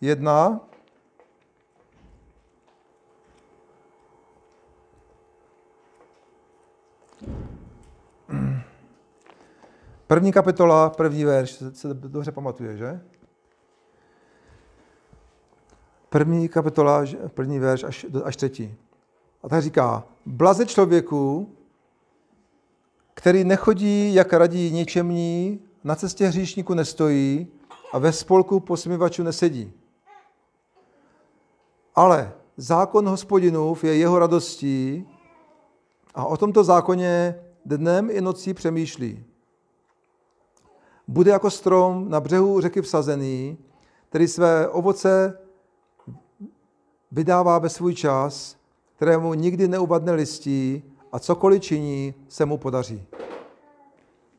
1. První kapitola, první verš, se, dobře pamatuje, že? První kapitola, první verš až, až třetí. A tak říká, blaze člověku, který nechodí, jak radí ničemní, na cestě hříšníku nestojí a ve spolku posmívačů nesedí. Ale zákon hospodinův je jeho radostí a o tomto zákoně dnem i nocí přemýšlí. Bude jako strom na břehu řeky vsazený, který své ovoce vydává ve svůj čas, kterému nikdy neubadne listí a cokoliv činí, se mu podaří.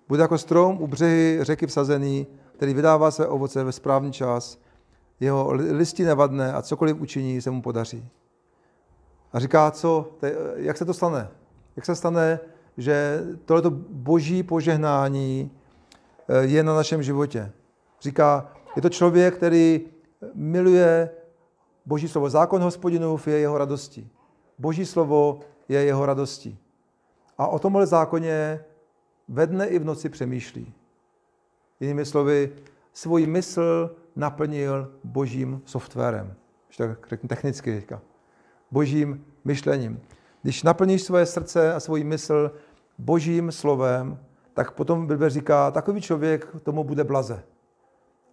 Bude jako strom u břehy řeky vsazený, který vydává své ovoce ve správný čas, jeho listí nevadne a cokoliv učiní, se mu podaří. A říká, co, jak se to stane? Jak se stane, že tohleto boží požehnání eh, je na našem životě? Říká, je to člověk, který miluje boží slovo. Zákon hospodinův je jeho radostí. Boží slovo je jeho radostí. A o tomhle zákoně ve dne i v noci přemýšlí. Jinými slovy, svůj mysl naplnil božím softwarem. Když tak řeknu technicky teďka. Božím myšlením. Když naplníš svoje srdce a svůj mysl božím slovem, tak potom Bible říká, takový člověk tomu bude blaze.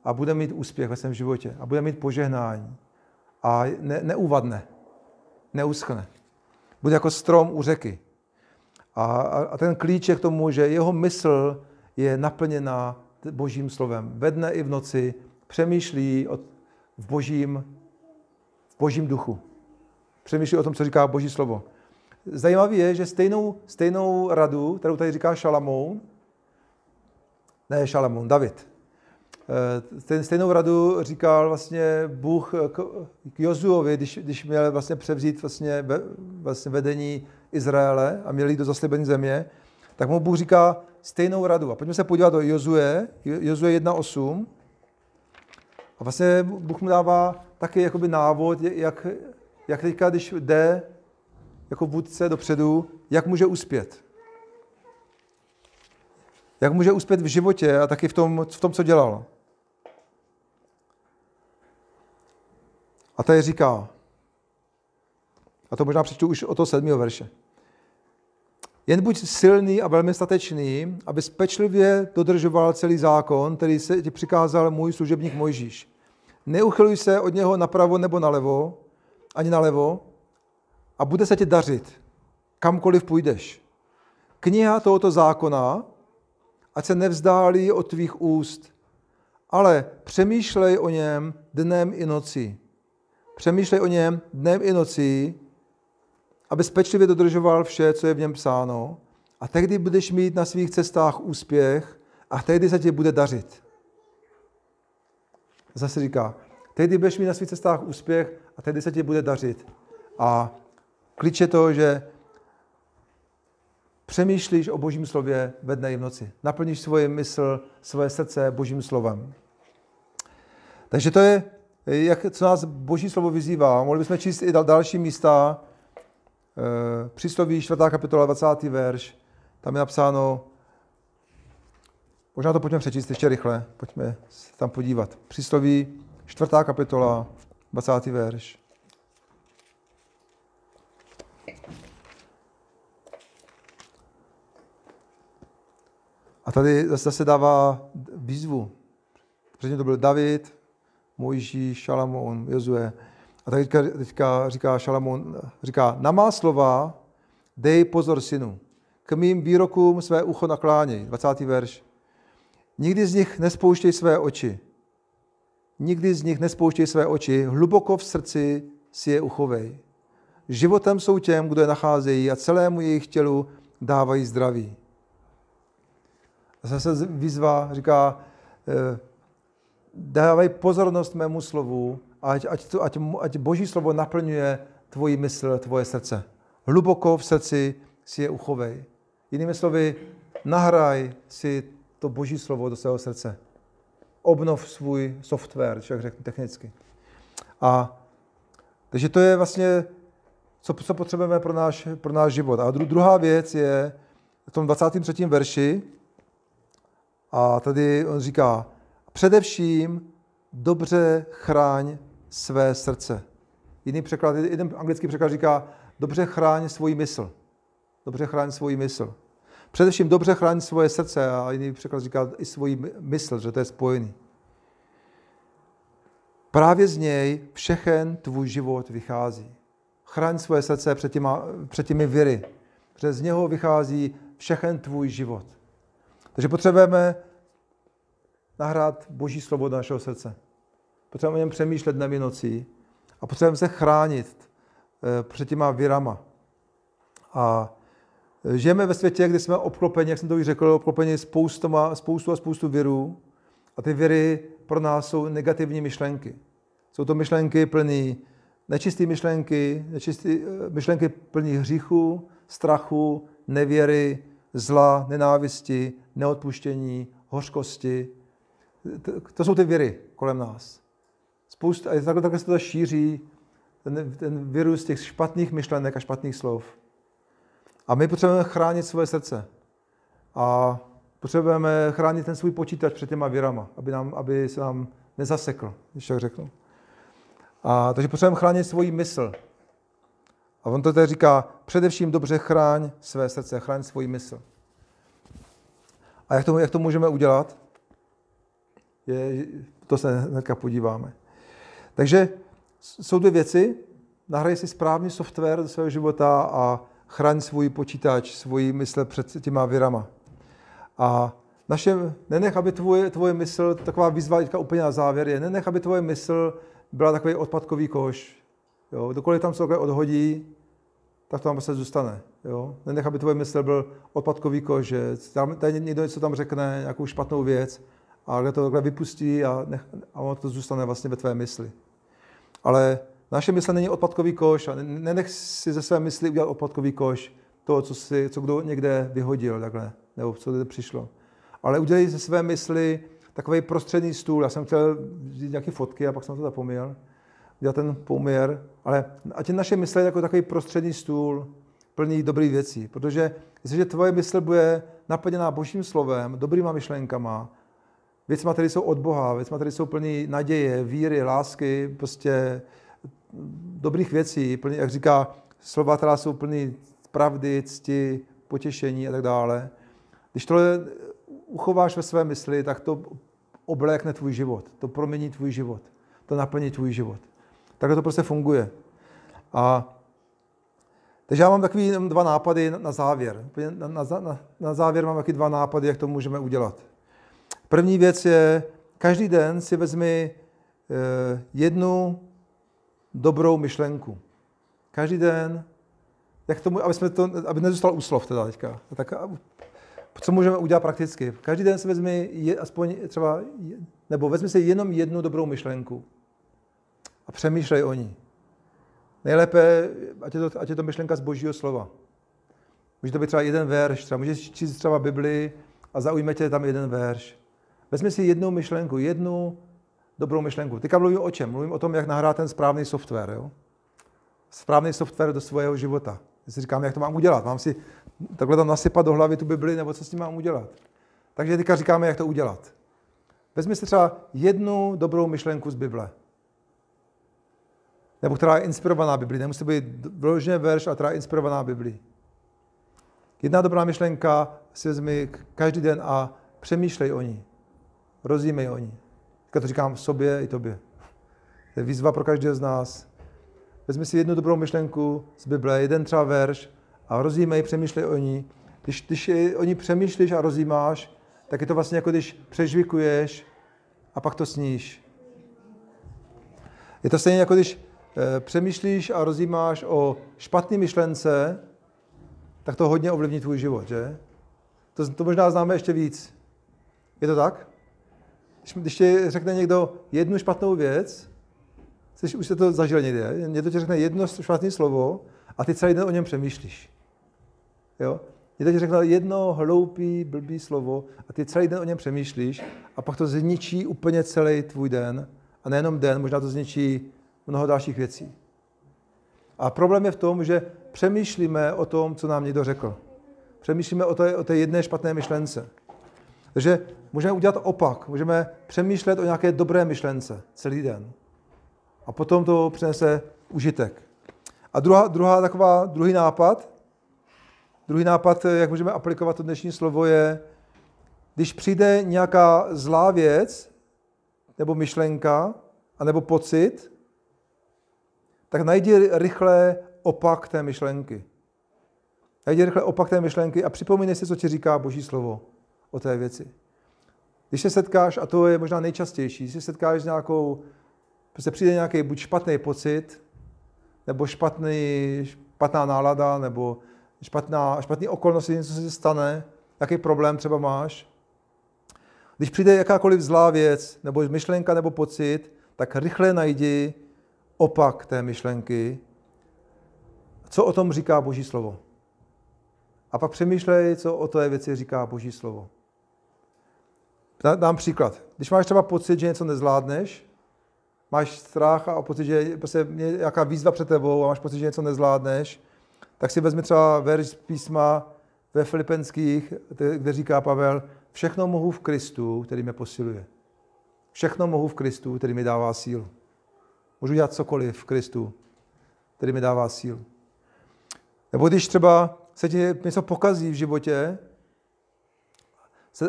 A bude mít úspěch ve svém životě. A bude mít požehnání. A ne, neuvadne. Neuschne. Bude jako strom u řeky. A, a ten klíč je k tomu, že jeho mysl je naplněna božím slovem. Ve dne i v noci přemýšlí o, v, božím, v božím duchu. Přemýšlí o tom, co říká boží slovo. Zajímavé je, že stejnou, stejnou radu, kterou tady říká Šalamoun, ne Šalamoun, David, eh, ten stejnou radu říkal vlastně Bůh k Jozuovi, když, když měl vlastně převzít vlastně, vlastně vedení Izraele a měli jít do zaslíbené země, tak mu Bůh říká stejnou radu. A pojďme se podívat do Jozue, Jozue 1.8. A vlastně Bůh mu dává taky jakoby návod, jak, jak teďka, když jde jako vůdce dopředu, jak může uspět. Jak může uspět v životě a taky v tom, v tom co dělal. A tady říká, a to možná přečtu už o to sedmého verše. Jen buď silný a velmi statečný, aby pečlivě dodržoval celý zákon, který se ti přikázal můj služebník Mojžíš. Neuchyluj se od něho napravo nebo nalevo, ani nalevo, a bude se ti dařit, kamkoliv půjdeš. Kniha tohoto zákona, ať se nevzdálí od tvých úst, ale přemýšlej o něm dnem i nocí. Přemýšlej o něm dnem i nocí, aby pečlivě dodržoval vše, co je v něm psáno, a tehdy budeš mít na svých cestách úspěch a tehdy se ti bude dařit. Zase říká, tehdy budeš mít na svých cestách úspěch a tehdy se ti bude dařit. A klíč je to, že přemýšlíš o božím slově ve dne i v noci. Naplníš svoje mysl, svoje srdce božím slovem. Takže to je, jak, co nás boží slovo vyzývá. Mohli bychom číst i další místa, Eh, přísloví 4. kapitola 20. verš, tam je napsáno, možná to pojďme přečíst ještě rychle, pojďme se tam podívat. Přísloví 4. kapitola 20. verš. A tady zase dává výzvu. Předtím to byl David, Mojžíš, Šalamón, Jozue. A tak teďka, teďka říká Šalamón, říká, na má slova dej pozor synu, k mým výrokům své ucho nakláněj, 20. verš. Nikdy z nich nespouštěj své oči. Nikdy z nich nespouštěj své oči, hluboko v srdci si je uchovej. Životem jsou těm, kdo je nacházejí a celému jejich tělu dávají zdraví. Zase výzva říká, eh, dávaj pozornost mému slovu, ať, ať, to, ať, ať Boží slovo naplňuje tvoji mysl, tvoje srdce. Hluboko v srdci si je uchovej. Jinými slovy, nahraj si to Boží slovo do svého srdce. Obnov svůj software, člověk řekne technicky. A takže to je vlastně, co, co potřebujeme pro náš, pro náš život. A dru, druhá věc je v tom 23. verši, A tady on říká, především dobře chráň své srdce. Jiný překlad, jeden anglický překlad říká, dobře chráň svůj mysl. Dobře chráň svůj mysl. Především dobře chráň svoje srdce a jiný překlad říká i svůj mysl, že to je spojený. Právě z něj všechen tvůj život vychází. Chraň svoje srdce před, těma, před těmi viry. Protože z něho vychází všechen tvůj život. Takže potřebujeme nahrát Boží slovo do našeho srdce. Potřebujeme o něm přemýšlet dnem nocí a potřebujeme se chránit eh, před těma virama. A eh, žijeme ve světě, kde jsme obklopeni, jak jsem to už řekl, obklopeni spoustama, spoustu a spoustu virů. A ty viry pro nás jsou negativní myšlenky. Jsou to myšlenky plné nečisté myšlenky, nečistý, eh, myšlenky plné hříchu, strachu, nevěry, zla, nenávisti, neodpuštění, hořkosti. To jsou ty viry kolem nás. Spousta, a takhle, takhle se to šíří, ten, ten virus těch špatných myšlenek a špatných slov. A my potřebujeme chránit svoje srdce. A potřebujeme chránit ten svůj počítač před těma virama, aby, nám, aby se nám nezasekl, když tak řeknu. A, takže potřebujeme chránit svoji mysl. A on to tady říká, především dobře chráň své srdce, chráň svoji mysl. A jak to, jak to můžeme udělat? Je, to se hnedka podíváme. Takže jsou dvě věci. Nahraj si správný software do svého života a chraň svůj počítač, svoji mysl před těma virama. A naše, nenech, aby tvoje, tvoje mysl, taková výzva úplně na závěr je, nenech, aby tvoje mysl byla takový odpadkový koš. Jo? Dokoliv tam takhle odhodí, tak to tam prostě zůstane. Jo? Nenech, aby tvoje mysl byl odpadkový koš, že tam, tady někdo něco tam řekne, nějakou špatnou věc, a kde to takhle vypustí a, nech, a ono to zůstane vlastně ve tvé mysli. Ale naše mysl není odpadkový koš a nenech si ze své mysli udělat odpadkový koš, to, co, si, co kdo někde vyhodil takhle, nebo co kde přišlo. Ale udělej ze své mysli takový prostřední stůl. Já jsem chtěl vzít nějaké fotky a pak jsem to zapomněl. Udělat ten poměr. Ale ať je naše mysl jako takový prostřední stůl, plný dobrých věcí. Protože jestliže tvoje mysl bude naplněná božím slovem, dobrýma myšlenkama, věcma, které jsou od Boha, věcma, které jsou plný naděje, víry, lásky, prostě dobrých věcí, plný, jak říká, slova, která jsou plný pravdy, cti, potěšení a tak dále. Když tohle uchováš ve své mysli, tak to oblékne tvůj život, to promění tvůj život, to naplní tvůj život. Takhle to prostě funguje. A takže já mám takový dva nápady na závěr. Na, na, na, na závěr mám taky dva nápady, jak to můžeme udělat. První věc je, každý den si vezmi eh, jednu dobrou myšlenku. Každý den, jak tomu, aby, jsme to, aby nezůstal u slov teda teďka. Tak co můžeme udělat prakticky? Každý den si vezmi je, aspoň třeba, nebo vezmi si jenom jednu dobrou myšlenku a přemýšlej o ní. Nejlépe, ať je to, ať je to myšlenka z božího slova. Může to být třeba jeden verš, třeba můžeš číst třeba Bibli a zaujme tě tam jeden verš. Vezmi si jednu myšlenku, jednu dobrou myšlenku. Teďka mluvím o čem? Mluvím o tom, jak nahrát ten správný software. Jo? Správný software do svého života. Já si říkám, jak to mám udělat. Mám si takhle tam nasypat do hlavy tu Bibli, nebo co s tím mám udělat. Takže teďka říkáme, jak to udělat. Vezmi si třeba jednu dobrou myšlenku z Bible. Nebo která je inspirovaná Biblí. Nemusí být vloženě verš, ale která je inspirovaná Biblí. Jedna dobrá myšlenka si vezmi každý den a přemýšlej o ní. Rozjímej o ní. Teďka to říkám sobě i tobě. To je výzva pro každého z nás. Vezmi si jednu dobrou myšlenku z Bible, jeden třeba verš a rozjímej, přemýšlej o ní. Když, když o ní přemýšlíš a rozjímáš, tak je to vlastně jako když přežvikuješ a pak to sníš. Je to stejně jako když přemýšlíš a rozjímáš o špatné myšlence, tak to hodně ovlivní tvůj život, že? To, to možná známe ještě víc. Je to tak? Když, když ti řekne někdo jednu špatnou věc, jsi, už jste to zažil někde, někdo ti řekne jedno špatné slovo a ty celý den o něm přemýšlíš. Jo? Někdo ti řekne jedno hloupý, blbý slovo a ty celý den o něm přemýšlíš a pak to zničí úplně celý tvůj den. A nejenom den, možná to zničí mnoho dalších věcí. A problém je v tom, že přemýšlíme o tom, co nám někdo řekl. Přemýšlíme o té, o té jedné špatné myšlence. Takže můžeme udělat opak. Můžeme přemýšlet o nějaké dobré myšlence celý den. A potom to přinese užitek. A druhá, druhá taková, druhý nápad, druhý nápad, jak můžeme aplikovat to dnešní slovo, je, když přijde nějaká zlá věc, nebo myšlenka, anebo pocit, tak najdi rychle opak té myšlenky. Najdi rychle opak té myšlenky a připomínej si, co ti říká Boží slovo o té věci. Když se setkáš, a to je možná nejčastější, když se setkáš s nějakou, prostě přijde nějaký buď špatný pocit, nebo špatný, špatná nálada, nebo špatná, špatný okolnosti, něco se stane, jaký problém třeba máš. Když přijde jakákoliv zlá věc, nebo myšlenka, nebo pocit, tak rychle najdi opak té myšlenky, co o tom říká Boží slovo. A pak přemýšlej, co o té věci říká Boží slovo. Dám příklad. Když máš třeba pocit, že něco nezvládneš, máš strach a pocit, že prostě je nějaká výzva před tebou a máš pocit, že něco nezvládneš, tak si vezmi třeba verš z písma ve Filipenských, kde říká Pavel, všechno mohu v Kristu, který mě posiluje. Všechno mohu v Kristu, který mi dává sílu. Můžu dělat cokoliv v Kristu, který mi dává sílu. Nebo když třeba se ti něco pokazí v životě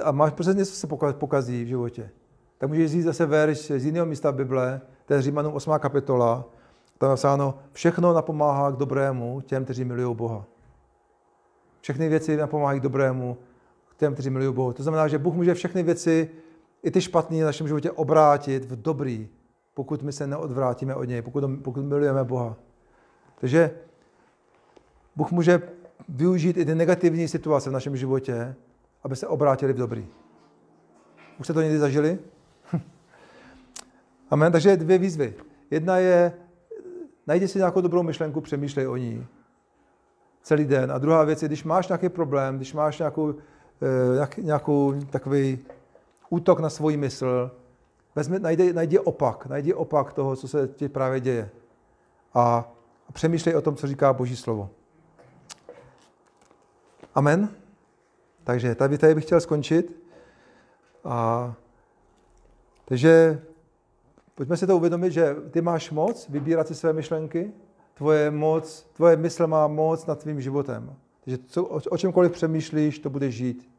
a máš prostě něco se pokazí v životě, tak můžeš říct zase verš z jiného místa Bible, to je Římanům 8. kapitola, tam je napsáno, všechno napomáhá k dobrému těm, kteří milují Boha. Všechny věci napomáhají k dobrému těm, kteří milují Boha. To znamená, že Bůh může všechny věci, i ty špatné v našem životě obrátit v dobrý, pokud my se neodvrátíme od něj, pokud, pokud milujeme Boha. Takže Bůh může využít i ty negativní situace v našem životě, aby se obrátili v dobrý. Už jste to někdy zažili? Amen. Takže dvě výzvy. Jedna je, najdi si nějakou dobrou myšlenku, přemýšlej o ní celý den. A druhá věc je, když máš nějaký problém, když máš nějakou, eh, nějak, nějakou takový útok na svůj mysl, vezmi, najdi, najdi opak, najdi opak toho, co se ti právě děje. A, přemýšlej o tom, co říká Boží slovo. Amen. Takže tady, tady bych chtěl skončit. A, takže pojďme si to uvědomit, že ty máš moc vybírat si své myšlenky, tvoje moc, tvoje mysl má moc nad tvým životem. Takže co, o, čemkoliv přemýšlíš, to budeš žít.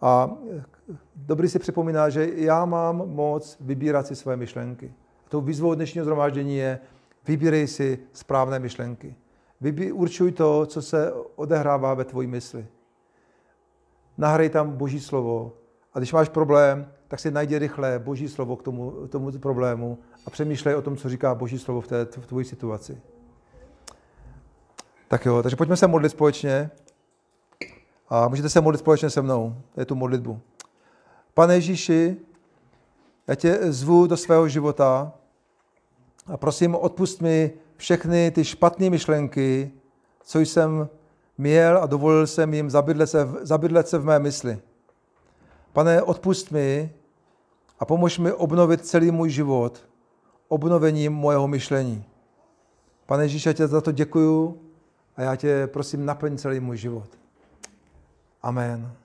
A dobrý si připomíná, že já mám moc vybírat si své myšlenky. A tou výzvou dnešního zhromáždění je, vybírej si správné myšlenky. Vybí, určuj to, co se odehrává ve tvojí mysli. Nahrej tam Boží slovo. A když máš problém, tak si najdi rychle Boží slovo k tomu, tomu problému a přemýšlej o tom, co říká Boží slovo v té v tvojí situaci. Tak jo, takže pojďme se modlit společně. A můžete se modlit společně se mnou. To je tu modlitbu. Pane Ježíši, já tě zvu do svého života a prosím, odpust mi všechny ty špatné myšlenky, co jsem měl a dovolil jsem jim zabydlet se, zabydlet se v mé mysli. Pane, odpust mi a pomož mi obnovit celý můj život obnovením mojeho myšlení. Pane Ježíš, já tě za to děkuju a já tě prosím naplň celý můj život. Amen.